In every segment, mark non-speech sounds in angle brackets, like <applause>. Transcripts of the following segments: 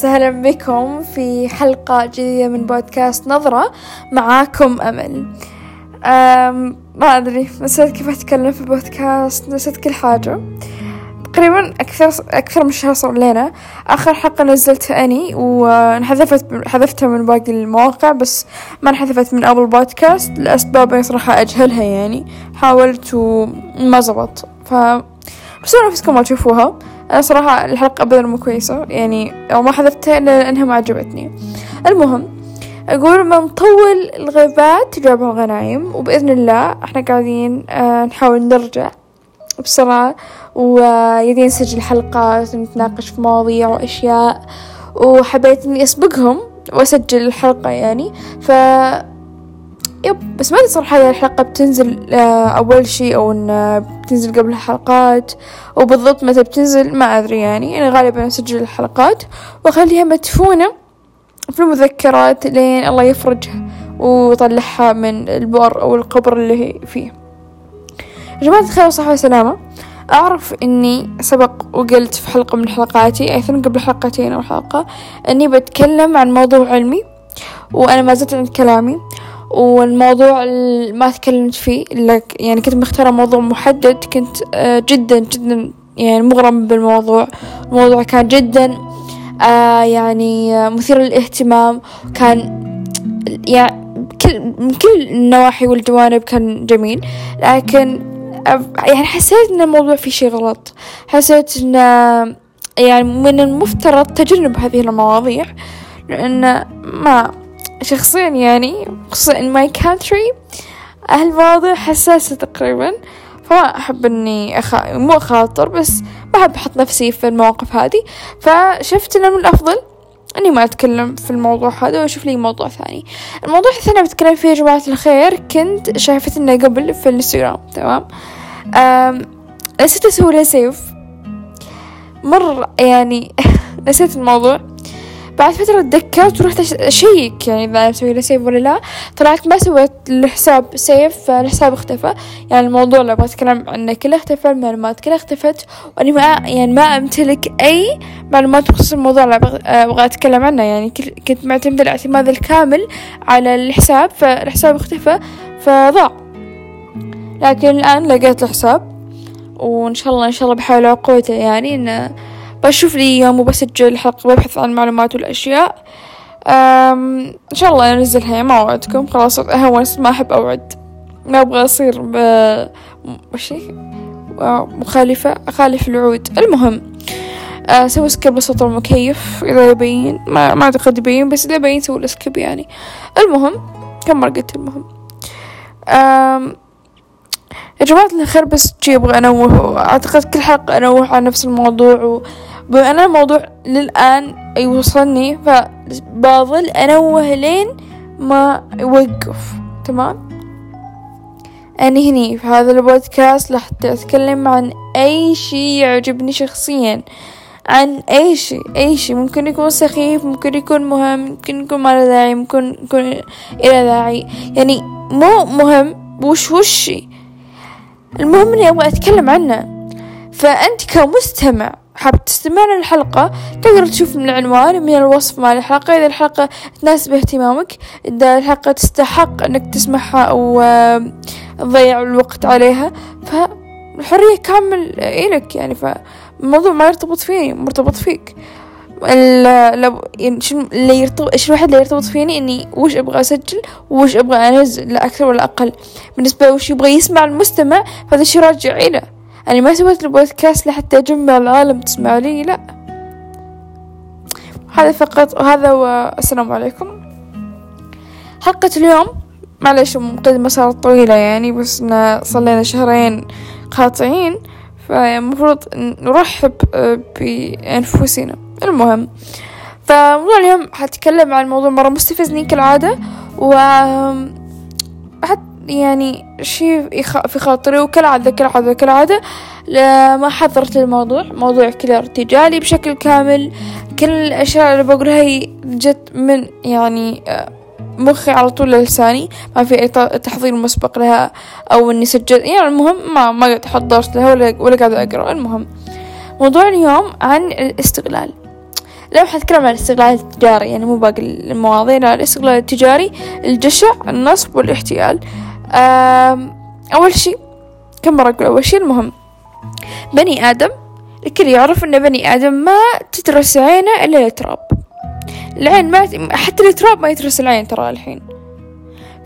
وسهلا بكم في حلقة جديدة من بودكاست نظرة معاكم أمل. أم ما أدري نسيت كيف أتكلم في البودكاست نسيت كل حاجة. تقريبا أكثر أكثر من شهر صار لنا. آخر حلقة نزلتها أني وانحذفت حذفتها من باقي المواقع بس ما انحذفت من أول بودكاست لأسباب صراحة أجهلها يعني. حاولت وما زبط. ف بس نفسكم ما تشوفوها. أنا صراحة الحلقة أبدا مو كويسة يعني أو ما حذفتها إلا لأنها ما عجبتني. المهم أقول ما نطول الغيبات تجاب الغنايم وبإذن الله إحنا قاعدين آه نحاول نرجع بسرعة ويدين نسجل حلقات ونتناقش في مواضيع وأشياء وحبيت إني أسبقهم وأسجل الحلقة يعني. ف يب بس ما أدري صراحة الحلقة بتنزل آه، أول شي أو إن بتنزل قبلها حلقات وبالضبط متى بتنزل ما أدري يعني. أنا غالبا أسجل الحلقات وأخليها مدفونة في المذكرات لين الله يفرجها ويطلعها من البؤر أو القبر اللي هي فيه. جماعة الخير والصحة والسلامة. أعرف إني سبق وقلت في حلقة من حلقاتي أي قبل حلقتين أو حلقة إني بتكلم عن موضوع علمي وأنا ما زلت عند كلامي. والموضوع اللي ما تكلمت فيه لك يعني كنت مختارة موضوع محدد كنت آه، جدا جدا يعني مغرم بالموضوع. الموضوع كان جدا آه، يعني آه، مثير للاهتمام كان يعني كل من كل النواحي والجوانب كان جميل. لكن يعني حسيت إن الموضوع فيه شي غلط. حسيت إن يعني من المفترض تجنب هذه المواضيع لأن ما شخصيا يعني خصوصا in my country هالمواضيع حساسة تقريبا. فما أحب إني أخا... مو أخاطر بس ما أحب أحط نفسي في المواقف هذه. فشفت إنه من الأفضل إني ما أتكلم في الموضوع هذا وأشوف لي موضوع ثاني. الموضوع الثاني بتكلم فيه يا جماعة الخير كنت شايفت إنه قبل في الإنستغرام تمام. نسيت أسوي سيف. مرة يعني <laughs> نسيت الموضوع. بعد فترة تذكرت ورحت أشيك يعني إذا أسوي له سيف ولا لا. طلعت ما سويت الحساب سيف فالحساب اختفى. يعني الموضوع اللي أبغى أتكلم عنه كله اختفى المعلومات كلها اختفت. وأني ما يعني ما أمتلك أي معلومات بخصوص الموضوع اللي أبغى أتكلم عنه. يعني كنت معتمدة الاعتماد الكامل على الحساب فالحساب اختفى فضاع. لكن الآن لقيت الحساب وإن شاء الله إن شاء الله بحاول أقوته يعني إنه بشوف لي يوم وبسجل حلقة ببحث عن المعلومات والأشياء. إن شاء الله أنزلها ما أوعدكم خلاص أهون ما أحب أوعد. ما أبغى أصير ب وش مخالفة. أخالف الوعود. المهم أسوي skip لصوت المكيف. إذا يبين. ما, ما أعتقد يبين بس إذا يبين سوي skip يعني. المهم كم مرة قلت المهم؟ أم يا جماعة الخير بس جي أبغى أنوه. أعتقد كل حلقة أنوه عن نفس الموضوع بما أن الموضوع للآن يوصلني فبظل أنوه لين ما يوقف تمام؟ أنا هني في هذا البودكاست لحتى أتكلم عن أي شي يعجبني شخصيا عن أي شي أي شي ممكن يكون سخيف ممكن يكون مهم ممكن يكون ما له داعي ممكن يكون إلى داعي. يعني مو مهم وش وشي المهم إني أبغى أتكلم عنه. فأنت كمستمع حاب تستمع للحلقة تقدر تشوف من العنوان من الوصف مال الحلقة. إذا الحلقة تناسب اهتمامك إذا الحلقة تستحق أنك تسمعها أو تضيع الوقت عليها فالحرية كامل إلك يعني. فالموضوع ما يرتبط فيني مرتبط فيك. لو يعني اللي يرتبط إيش الواحد اللي يرتبط فيني؟ إني وش أبغى أسجل؟ وش أبغى أنزل؟ لا أكثر ولا أقل. بالنسبة وش يبغى يسمع المستمع فهذا الشي راجع له أنا ما سويت البودكاست لحتى أجمع العالم تسمع لي؟ لا. هذا فقط وهذا والسلام عليكم. حلقة اليوم معلش المقدمة صارت طويلة يعني بس إن صلينا شهرين قاطعين فالمفروض نرحب بأنفسنا. المهم فموضوع اليوم حتكلم عن موضوع مرة مستفزني كالعادة و يعني شيء في خاطري وكالعادة كالعادة كالعادة ما حضرت الموضوع موضوع كذا ارتجالي بشكل كامل. كل الأشياء اللي بقولها هي جت من يعني مخي على طول لساني ما في أي تحضير مسبق لها أو إني سجلت يعني المهم ما ما قد حضرت لها ولا ولا قاعدة أقرأ. المهم موضوع اليوم عن الاستغلال. لو حتكلم عن الاستغلال التجاري يعني مو باقي المواضيع لا الاستغلال التجاري الجشع النصب والاحتيال. أول شي كم مرة أقول أول شي المهم بني آدم الكل يعرف أن بني آدم ما تترس عينه إلا التراب. العين ما حتى التراب ما يترس العين ترى الحين.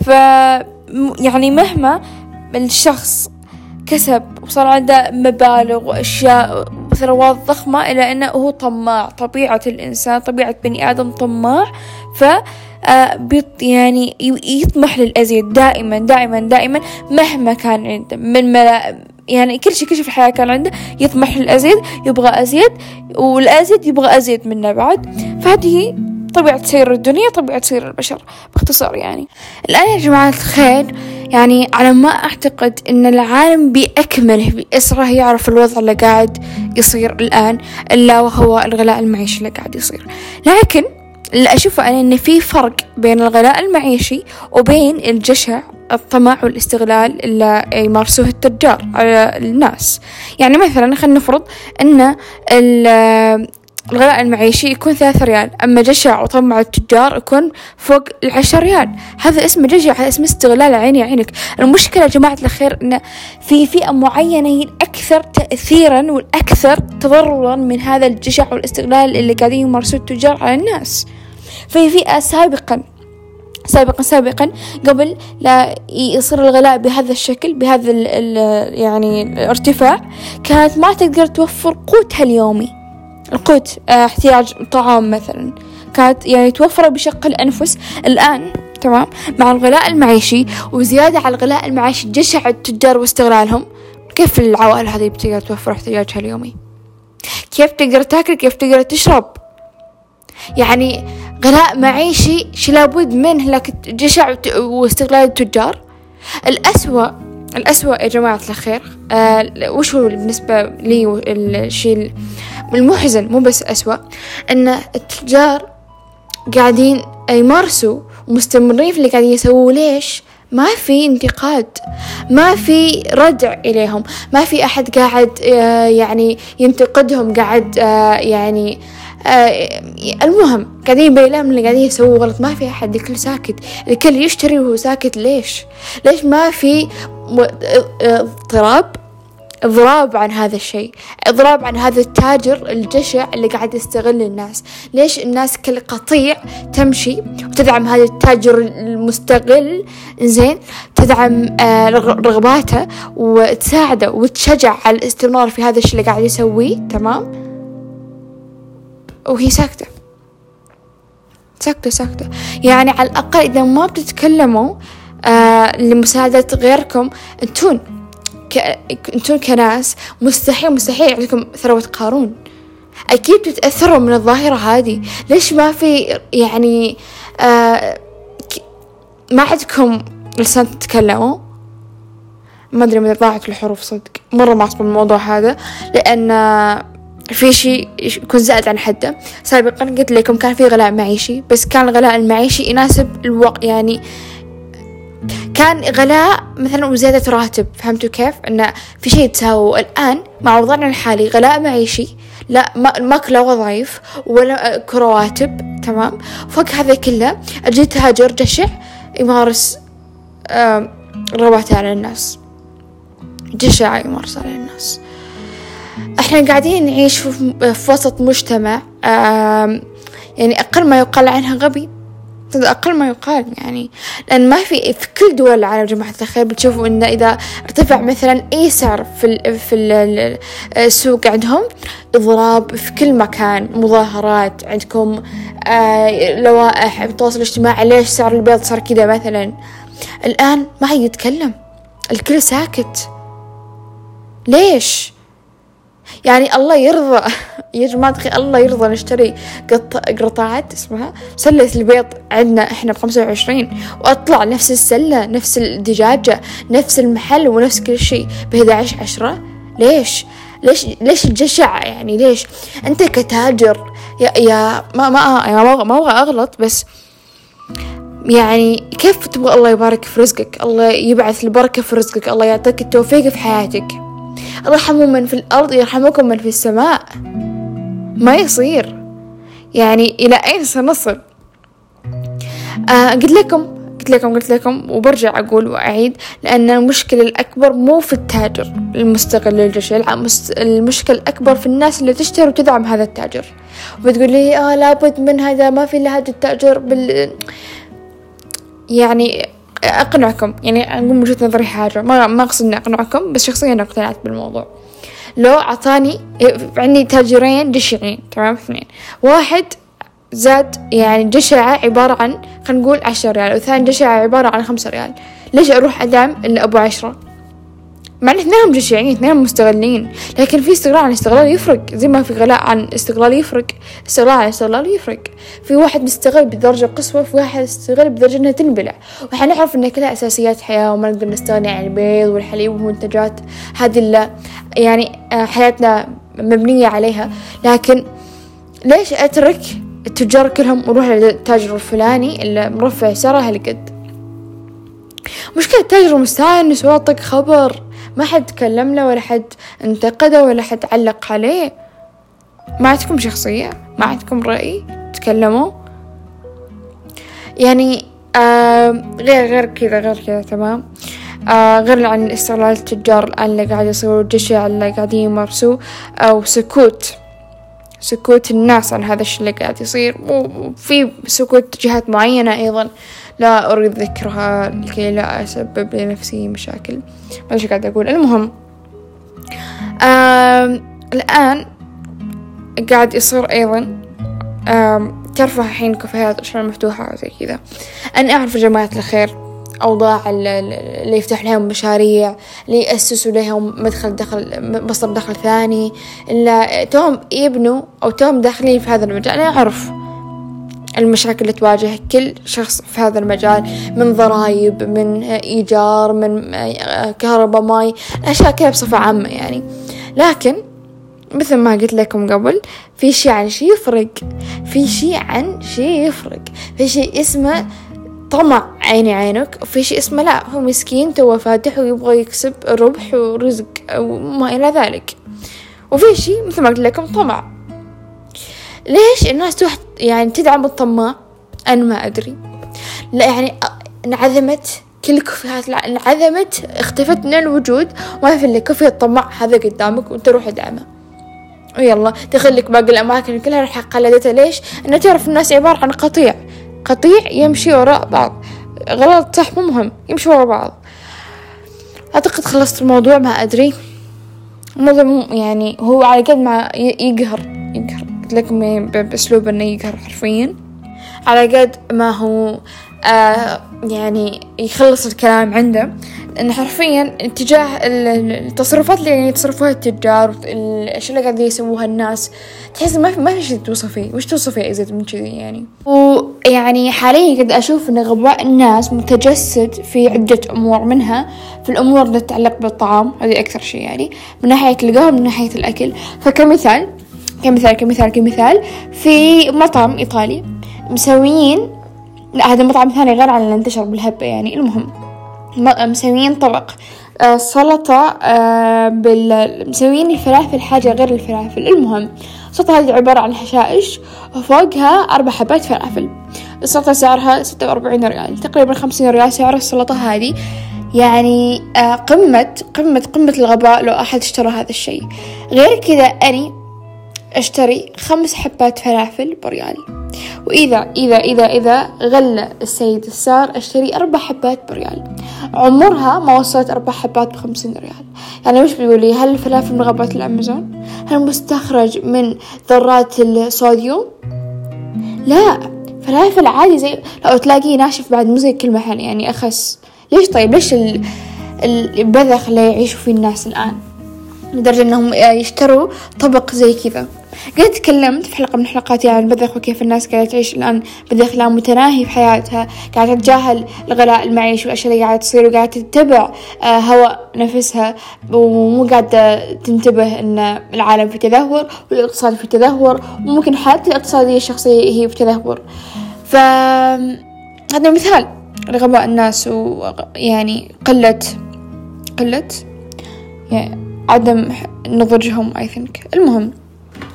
ف يعني مهما الشخص كسب. وصار عنده مبالغ وأشياء وثروات ضخمة إلا أنه هو طماع. طبيعة الإنسان طبيعة بني آدم طماع. ف آه، يعني يطمح للأزيد دائما دائما دائما مهما كان عنده. من ملا يعني كل شيء كل شيء في الحياة كان عنده. يطمح للأزيد يبغى أزيد والأزيد يبغى أزيد منه بعد. فهذه طبيعة سير الدنيا طبيعة سير البشر باختصار يعني. الآن يا جماعة الخير يعني على ما أعتقد أن العالم بأكمله بأسرة يعرف الوضع اللي قاعد يصير الآن إلا وهو الغلاء المعيشي اللي قاعد يصير. لكن اللي أشوفه أنا إن في فرق بين الغلاء المعيشي وبين الجشع الطمع والاستغلال اللي يمارسوه التجار على الناس. يعني مثلا خلينا نفرض أن الغلاء المعيشي يكون ثلاثة ريال. أما جشع وطمع التجار يكون فوق العشرة ريال. هذا اسمه جشع هذا اسمه استغلال عيني عينك المشكلة يا جماعة الخير أن في فئة معينة هي الأكثر تأثيرا والأكثر تضررا من هذا الجشع والاستغلال اللي قاعدين يمارسوه التجار على الناس. في فئة سابقا سابقا سابقا قبل لا يصير الغلاء بهذا الشكل بهذا ال ال يعني الارتفاع كانت ما تقدر توفر قوتها اليومي. القوت آه احتياج طعام مثلا. كانت يعني توفر بشق الأنفس. الآن تمام مع الغلاء المعيشي وزيادة على الغلاء المعيشي جشع التجار واستغلالهم. كيف العوائل هذه بتقدر توفر احتياجها اليومي؟ كيف تقدر تاكل؟ كيف تقدر تشرب؟ يعني غلاء معيشي شي لابد منه لكن جشع واستغلال التجار؟ الأسوأ الأسوأ يا جماعة الخير آه وش هو بالنسبة لي؟ الشيء المحزن مو بس أسوأ أن التجار قاعدين يمارسوا ومستمرين في اللي قاعدين يسووه. ليش؟ ما في انتقاد ما في ردع إليهم ما في أحد قاعد آه، يعني ينتقدهم قاعد آه، يعني آه المهم قاعدين يبين اللي قاعدين يسووه غلط. ما في أحد الكل ساكت الكل يشتري وهو ساكت. ليش؟ ليش ما في اضطراب؟ إضراب عن هذا الشيء إضراب عن هذا التاجر الجشع اللي قاعد يستغل الناس. ليش الناس كالقطيع تمشي وتدعم هذا التاجر المستغل؟ زين تدعم آه رغباته وتساعده وتشجع على الاستمرار في هذا الشيء اللي قاعد يسويه. تمام؟ وهي ساكتة. ساكتة ساكتة. يعني على الأقل إذا ما بتتكلموا آه لمساعدة غيركم أنتون ك... انتون كناس مستحيل مستحيل عندكم ثروة قارون. أكيد بتتأثروا من الظاهرة هذه. ليش ما في يعني آه ما عندكم لسان تتكلموا؟ ما أدري متى ضاعت الحروف صدق. مرة ما أصبر الموضوع هذا لأن في شيء يكون زائد عن حده. سابقا قلت لكم كان في غلاء معيشي بس كان الغلاء المعيشي يناسب الوقت يعني كان غلاء مثلا وزيادة راتب فهمتوا كيف؟ إنه في شيء تساووا الآن مع وضعنا الحالي غلاء معيشي لا ماكو لا وظايف ولا كرواتب تمام؟ فوق هذا كله أجي تاجر جشع يمارس رغباته على الناس. جشع يمارس على الناس. إحنا قاعدين نعيش في وسط مجتمع يعني أقل ما يقال عنها غبي. أقل ما يقال يعني لأن ما في في كل دول العالم جماعة الخير بتشوفوا إنه إذا ارتفع مثلا أي سعر في ال في ال السوق عندهم إضراب في كل مكان مظاهرات عندكم آه لوائح التواصل الاجتماعي ليش سعر البيض صار كذا مثلا. الآن ما حد يتكلم الكل ساكت. ليش؟ يعني الله يرضى. <laughs> يا جماعة أخي الله يرضى نشتري قط... قرطاعات اسمها. سلة البيض عندنا إحنا بخمسة وعشرين. وأطلع نفس السلة نفس الدجاجة نفس المحل ونفس كل شيء بهذا عشر عشرة. ليش؟ ليش ليش الجشع يعني؟ ليش؟ أنت كتاجر يا يا ما ما ما, ما أبغى أغلط بس يعني كيف تبغى الله يبارك في رزقك؟ الله يبعث البركة في رزقك الله يعطيك التوفيق في حياتك. ارحموا من في الأرض يرحمكم من في السماء. ما يصير. يعني إلى أين سنصل؟ آه قلت لكم قلت لكم قلت لكم وبرجع أقول وأعيد لأن المشكلة الأكبر مو في التاجر المستغل للجشع المشكلة الأكبر في الناس اللي تشتري وتدعم هذا التاجر. وبتقول لي آه لابد من هذا ما في إلا هذا التاجر بال يعني أقنعكم يعني أقول وجهة نظري حاجة ما ما أقصد إني أقنعكم بس شخصيا أقتنعت بالموضوع. لو أعطاني عندي تاجرين جشعين تمام؟ اثنين. واحد زاد يعني جشعة عبارة عن خلينا نقول عشرة ريال وثاني جشعة عبارة عن خمسة ريال. ليش أروح أدعم اللي أبو عشرة؟ مع ان اثنينهم جشعين اثنينهم مستغلين. لكن في استغلال عن استغلال يفرق زي ما في غلاء عن استغلال يفرق. استغلال عن استغلال يفرق. في واحد مستغل بدرجة قصوى في واحد استغل بدرجة إنها تنبلع. وحنعرف إن كلها أساسيات حياة وما نقدر نستغني عن البيض والحليب والمنتجات. هذه اللي يعني آه، حياتنا مبنية عليها. لكن ليش أترك التجار كلهم وروح للتاجر الفلاني اللي مرفع سعره هالقد؟ مشكلة التاجر مستأنس واطق خبر. ما حد تكلم له ولا حد انتقده ولا حد علق عليه. ما عندكم شخصية؟ ما عندكم رأي؟ تكلموا. يعني آه غير غير كذا غير كذا تمام. آه غير عن استغلال التجار الآن اللي قاعد يصيروا الجشع اللي قاعدين يمارسوه أو سكوت. سكوت الناس عن هذا الشيء اللي قاعد يصير. وفي سكوت جهات معينة أيضا. لا أريد ذكرها لكي لا أسبب لنفسي مشاكل. ما إيش قاعد أقول. المهم الآن قاعد يصير أيضا ترفع الحين كافيهات أشياء مفتوحة وزي كذا. أنا أعرف جماعة الخير أوضاع اللي يفتح لهم مشاريع اللي يأسسوا لهم مدخل دخل مصدر دخل ثاني اللي توم يبنوا أو توم داخلين في هذا المجال. أنا أعرف. المشاكل اللي تواجه كل شخص في هذا المجال من ضرائب من إيجار من كهرباء ماي أشياء كذا بصفة عامة يعني. لكن مثل ما قلت لكم قبل في شي عن شي يفرق. في شي عن شي يفرق. في شي اسمه طمع عيني عينك وفي شي اسمه لا هو مسكين تو فاتح ويبغى يكسب ربح ورزق أو ما إلى ذلك. وفي شي مثل ما قلت لكم طمع. ليش الناس تروح يعني تدعم الطماع؟ أنا ما أدري. لا يعني انعدمت كل الكافيهات انعدمت اختفت من الوجود. ما في إلا كافيه الطماع هذا قدامك وأنت روح ادعمه ويلا تخليك باقي الأماكن كلها راح قلدتها ليش؟ إنه تعرف الناس عبارة عن قطيع. قطيع يمشي وراء بعض. غلط صح مو مهم. يمشي وراء بعض. أعتقد خلصت الموضوع ما أدري. الموضوع يعني هو على قد ما يقهر. يقهر. لكم بأسلوب يقهر حرفيا. على قد ما هو آه يعني يخلص الكلام عنده إن حرفيا اتجاه التصرفات اللي يعني يتصرفوها التجار الأشياء اللي قاعدين يسووها الناس تحس ما في ما في شيء توصفيه وش توصفيه أزيد من كذي يعني؟ ويعني حاليا قد أشوف إن غباء الناس متجسد في عدة أمور منها في الأمور اللي تتعلق بالطعام هذه أكثر شيء يعني من ناحية القهوة من ناحية الأكل. فكمثال كمثال كمثال كمثال. في مطعم إيطالي مسويين لا هذا مطعم ثاني غير عن اللي انتشر بالهبة يعني. المهم مسويين طبق آه سلطة آه بال مسويين الفلافل حاجة غير الفلافل. المهم السلطة هذه عبارة عن حشائش وفوقها أربع حبات فلافل. السلطة سعرها ستة وأربعين ريال تقريبا خمسين ريال سعر السلطة هذه. يعني آه قمة قمة قمة الغباء لو أحد اشترى هذا الشيء. غير كذا أني أشتري خمس حبات فلافل بريال وإذا إذا إذا إذا غلى السيد السعر أشتري أربع حبات بريال عمرها ما وصلت أربع حبات بخمسين ريال. يعني وش بيقول لي؟ هل الفلافل من غابات الأمازون؟ هل مستخرج من ذرات الصوديوم؟ لا فلافل عادي زي لو تلاقيه ناشف بعد مو زي كل محل. يعني أخس. ليش طيب؟ ليش البذخ اللي يعيشوا فيه الناس الآن؟ لدرجة إنهم يشتروا طبق زي كذا. قد تكلمت في حلقة من حلقاتي عن البذخ وكيف الناس قاعدة تعيش الآن بذخ لا متناهي في حياتها قاعدة تتجاهل الغلاء المعيشي والأشياء اللي قاعدة تصير وقاعدة تتبع آه، هواء نفسها. ومو قاعدة تنتبه أن العالم في تدهور والاقتصاد في تدهور وممكن حالتي الاقتصادية الشخصية هي في تدهور. فهذا مثال لغباء الناس ويعني قلة قلة يعني عدم نضجهم I think. المهم.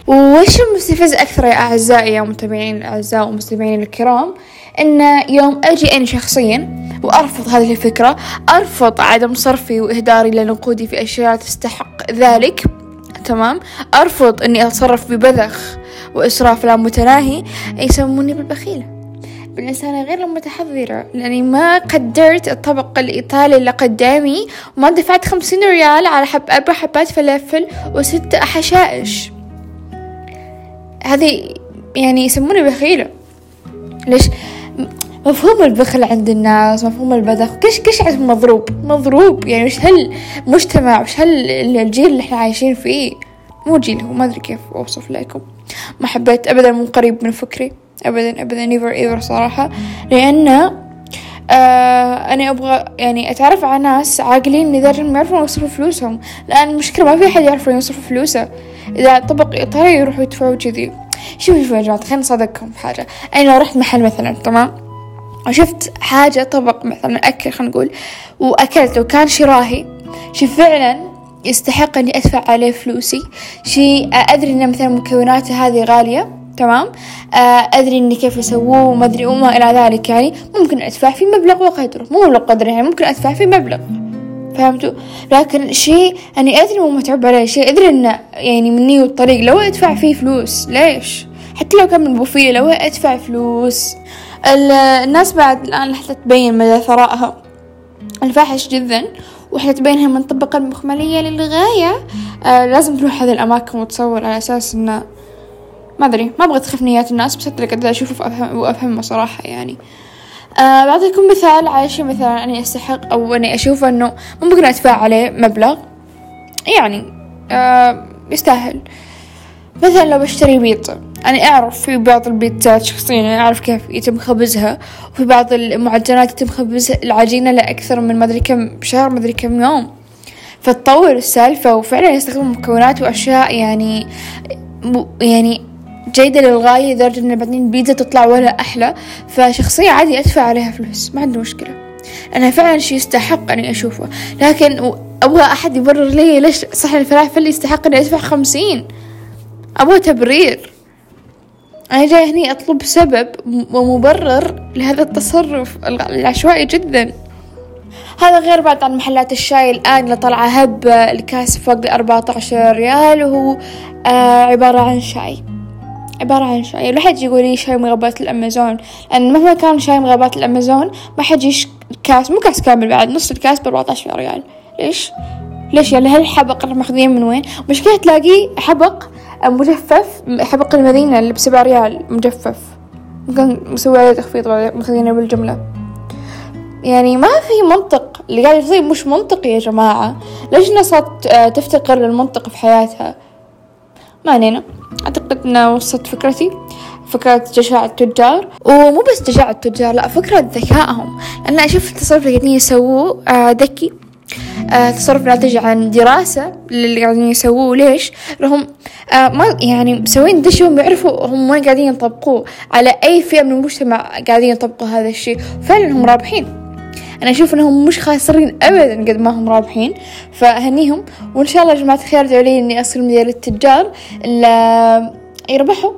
وش المستفز أكثر يا أعزائي يا متابعين الأعزاء ومستمعين الكرام؟ إن يوم أجي أنا شخصيا وأرفض هذه الفكرة أرفض عدم صرفي وإهداري لنقودي في أشياء تستحق ذلك تمام؟ أرفض إني أتصرف ببذخ وإسراف لا متناهي يسموني بالبخيلة بالإنسانة غير المتحضرة لأني ما قدرت الطبق الإيطالي اللي قدامي وما دفعت خمسين ريال على حب أربع حبات فلافل وست حشائش. هذه يعني يسموني بخيلة ليش؟ مفهوم البخل عند الناس مفهوم البذخ. كش كش عندهم مضروب؟ مضروب. يعني وش هالمجتمع وش هالجيل اللي إحنا عايشين فيه؟ مو جيل هو ما أدري كيف أوصف لكم. ما حبيت ابدا مو قريب من فكري. ابدا ابدا نيفر ايفر صراحة. لأن آه أنا أبغى يعني أتعرف على ناس عاقلين لدرجة إنهم يعرفون يصرفوا فلوسهم. لأن المشكلة ما في أحد يعرف يصرف فلوسه. إذا طبق إيطالي يروحوا يدفعوا كذي. شوفوا شوفوا يا جماعة خلينا نصادقكم في حاجة. أنا لو رحت محل مثلا تمام؟ وشفت حاجة طبق مثلا أكل خلينا نقول وأكلت وكان شراهي. شي فعلا يستحق إني أدفع عليه فلوسي. شي أدري إن مثلا مكوناته هذه غالية تمام؟ آه، أدري إني كيف يسووه وما أدري وما إلى ذلك يعني. ممكن أدفع في مبلغ وقدره مو مبلغ قدره يعني ممكن أدفع في مبلغ. فهمتوا؟ لكن شيء أني أدري مو متعب عليه شيء. أدري إنه يعني مني والطريق لو أدفع فيه فلوس ليش؟ حتى لو كان من بوفية لو أدفع فلوس. الناس بعد الآن حتى تبين مدى ثرائها الفاحش جدا وحتى تبينها من الطبقة المخملية للغاية. آه لازم تروح هذه الأماكن وتصور على أساس إنه ما أدري ما أبغى تخف نيات الناس بس أترك أشوفه وأفهم وأفهمه صراحة يعني. أه بعطيكم مثال على شي مثلا أني أستحق أو أني أشوف أنه ممكن أدفع عليه مبلغ يعني أه يستاهل. مثلا لو بشتري بيتزا أنا أعرف في بعض البيتزات شخصيا أعرف كيف يتم خبزها وفي بعض المعجنات يتم خبز العجينة لأكثر من ما أدري كم شهر ما أدري كم يوم. فتطور السالفة وفعلا يستخدموا مكونات وأشياء يعني يعني جيدة للغاية لدرجة إن بعدين البيتزا تطلع ولا أحلى فشخصية عادي أدفع عليها فلوس ما عندي مشكلة. أنا فعلا شي يستحق إني أشوفه لكن أبغى أحد يبرر لي ليش صحن الفلافل يستحق إني أدفع خمسين؟ أبغى تبرير. أنا جاي هني أطلب سبب ومبرر لهذا التصرف العشوائي جدا. هذا غير بعد عن محلات الشاي الآن اللي طلع هب الكاس فوق أربعة عشر ريال وهو آه عبارة عن شاي. عبارة عن شاي. لا حد يقول لي شاي من غابات الأمازون لأن مهما كان شاي من غابات الأمازون ما حد يش كاس مو كاس كامل بعد نص الكاس بأربعة عشر ريال. ليش؟ ليش؟ يعني هالحبق اللي ماخذين من وين؟ مشكلة تلاقيه حبق مجفف حبق المدينة اللي بسبع ريال مجفف. ممكن مسوي عليه تخفيض ماخذينه بالجملة. يعني ما في منطق اللي قاعد يصير مش منطقي يا جماعة. ليش الناس تفتقر للمنطق في حياتها؟ ما علينا أعتقد أن وصلت فكرتي فكرة جشاع التجار ومو بس جشاع التجار لا فكرة ذكائهم. أنا أشوف التصرف اللي قاعدين يسووه آه، ذكي. آه تصرف ناتج عن دراسة اللي قاعدين يسووه. ليش؟ لهم آه ما يعني مسوين دشهم يعرفوا هم وين قاعدين يطبقوه على أي فئة من المجتمع قاعدين يطبقوا هذا الشيء. فعلا هم رابحين. أنا أشوف إنهم مش خاسرين أبدا قد ما هم رابحين. فأهنيهم وإن شاء الله يا جماعة الخير ادعوا لي إني أصير مدير التجار اللي يربحوا.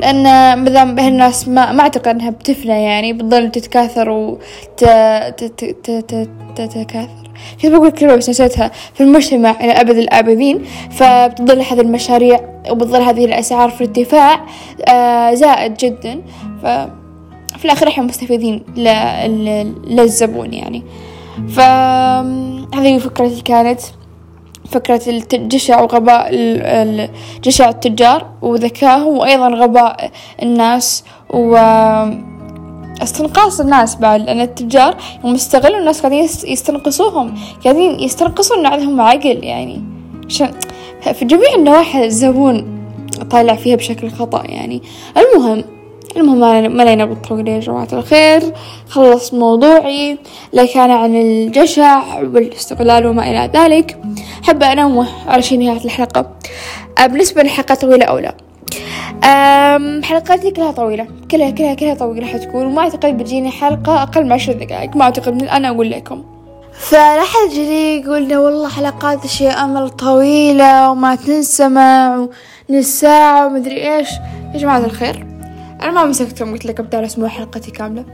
لأن مدام هالناس ما ما أعتقد إنها بتفنى يعني بتضل تتكاثر وتتكاثر كيف بقول كلمة بس نسيتها. في المجتمع إلى أبد الآبدين فبتظل هذه المشاريع وبتظل هذه الأسعار في ارتفاع آه زائد جدا. ف في الآخر إحنا مستفيدين للزبون يعني. فهذه فكرتي كانت. فكرة الجشع وغباء جشع التجار وذكائهم وأيضا غباء الناس و استنقاص الناس بعد لأن التجار يوم يستغلوا الناس قاعدين يستنقصوهم قاعدين يستنقصون إن عندهم عقل يعني. عشان في جميع النواحي الزبون طالع فيها بشكل خطأ يعني. المهم المهم ما لينا بالطويل يا جماعة الخير. خلص موضوعي. اللي كان عن الجشع والاستغلال وما إلى ذلك. حابة أنوه شي نهاية الحلقة. آه، بالنسبة للحلقة طويلة أو لا. حلقاتي كلها طويلة. كلها كلها كلها طويلة حتكون. وما أعتقد بتجيني حلقة أقل من عشر دقائق. ما أعتقد من الآن أقول لكم. فلا حد يجي يقول والله حلقات أشياء أمل طويلة وما تنسمع ونص ومدري إيش. يا جماعة الخير. أنا ما مسكتكم قلت لكم تعالوا اسمعوا حلقتي كاملة.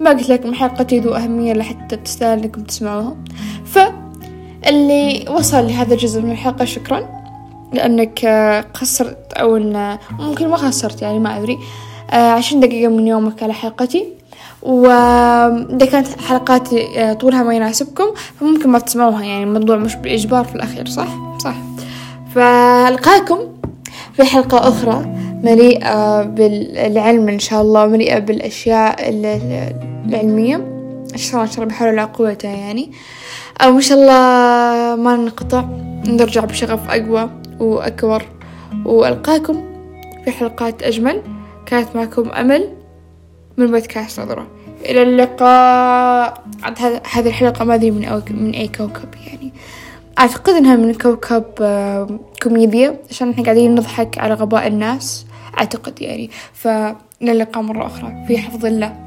ما قلت لكم حلقتي ذو أهمية لحتى تستاهل إنكم تسمعوها فاللي وصل لهذا الجزء من الحلقة شكرا. لأنك خسرت أو إن ممكن ما خسرت يعني ما أدري. عشرين دقيقة من يومك على حلقتي. وإذا كانت حلقاتي طولها ما يناسبكم فممكن ما تسمعوها يعني الموضوع مش بالإجبار في الأخير صح؟ صح. فألقاكم في حلقة أخرى. مليئة بالعلم إن شاء الله مليئة بالأشياء العلمية. إن شاء الله إن شاء الله بحول ولا قوة يعني. إن شاء الله ما ننقطع نرجع بشغف أقوى وأكبر. وألقاكم في حلقات أجمل. كانت معكم أمل من بودكاست نظرة. إلى اللقاء. هذه الحلقة ما أدري من, أو من أي كوكب يعني. أعتقد إنها من كوكب كوميديا عشان إحنا قاعدين نضحك على غباء الناس. أعتقد يعني. فإلى اللقاء مرة أخرى. في حفظ الله.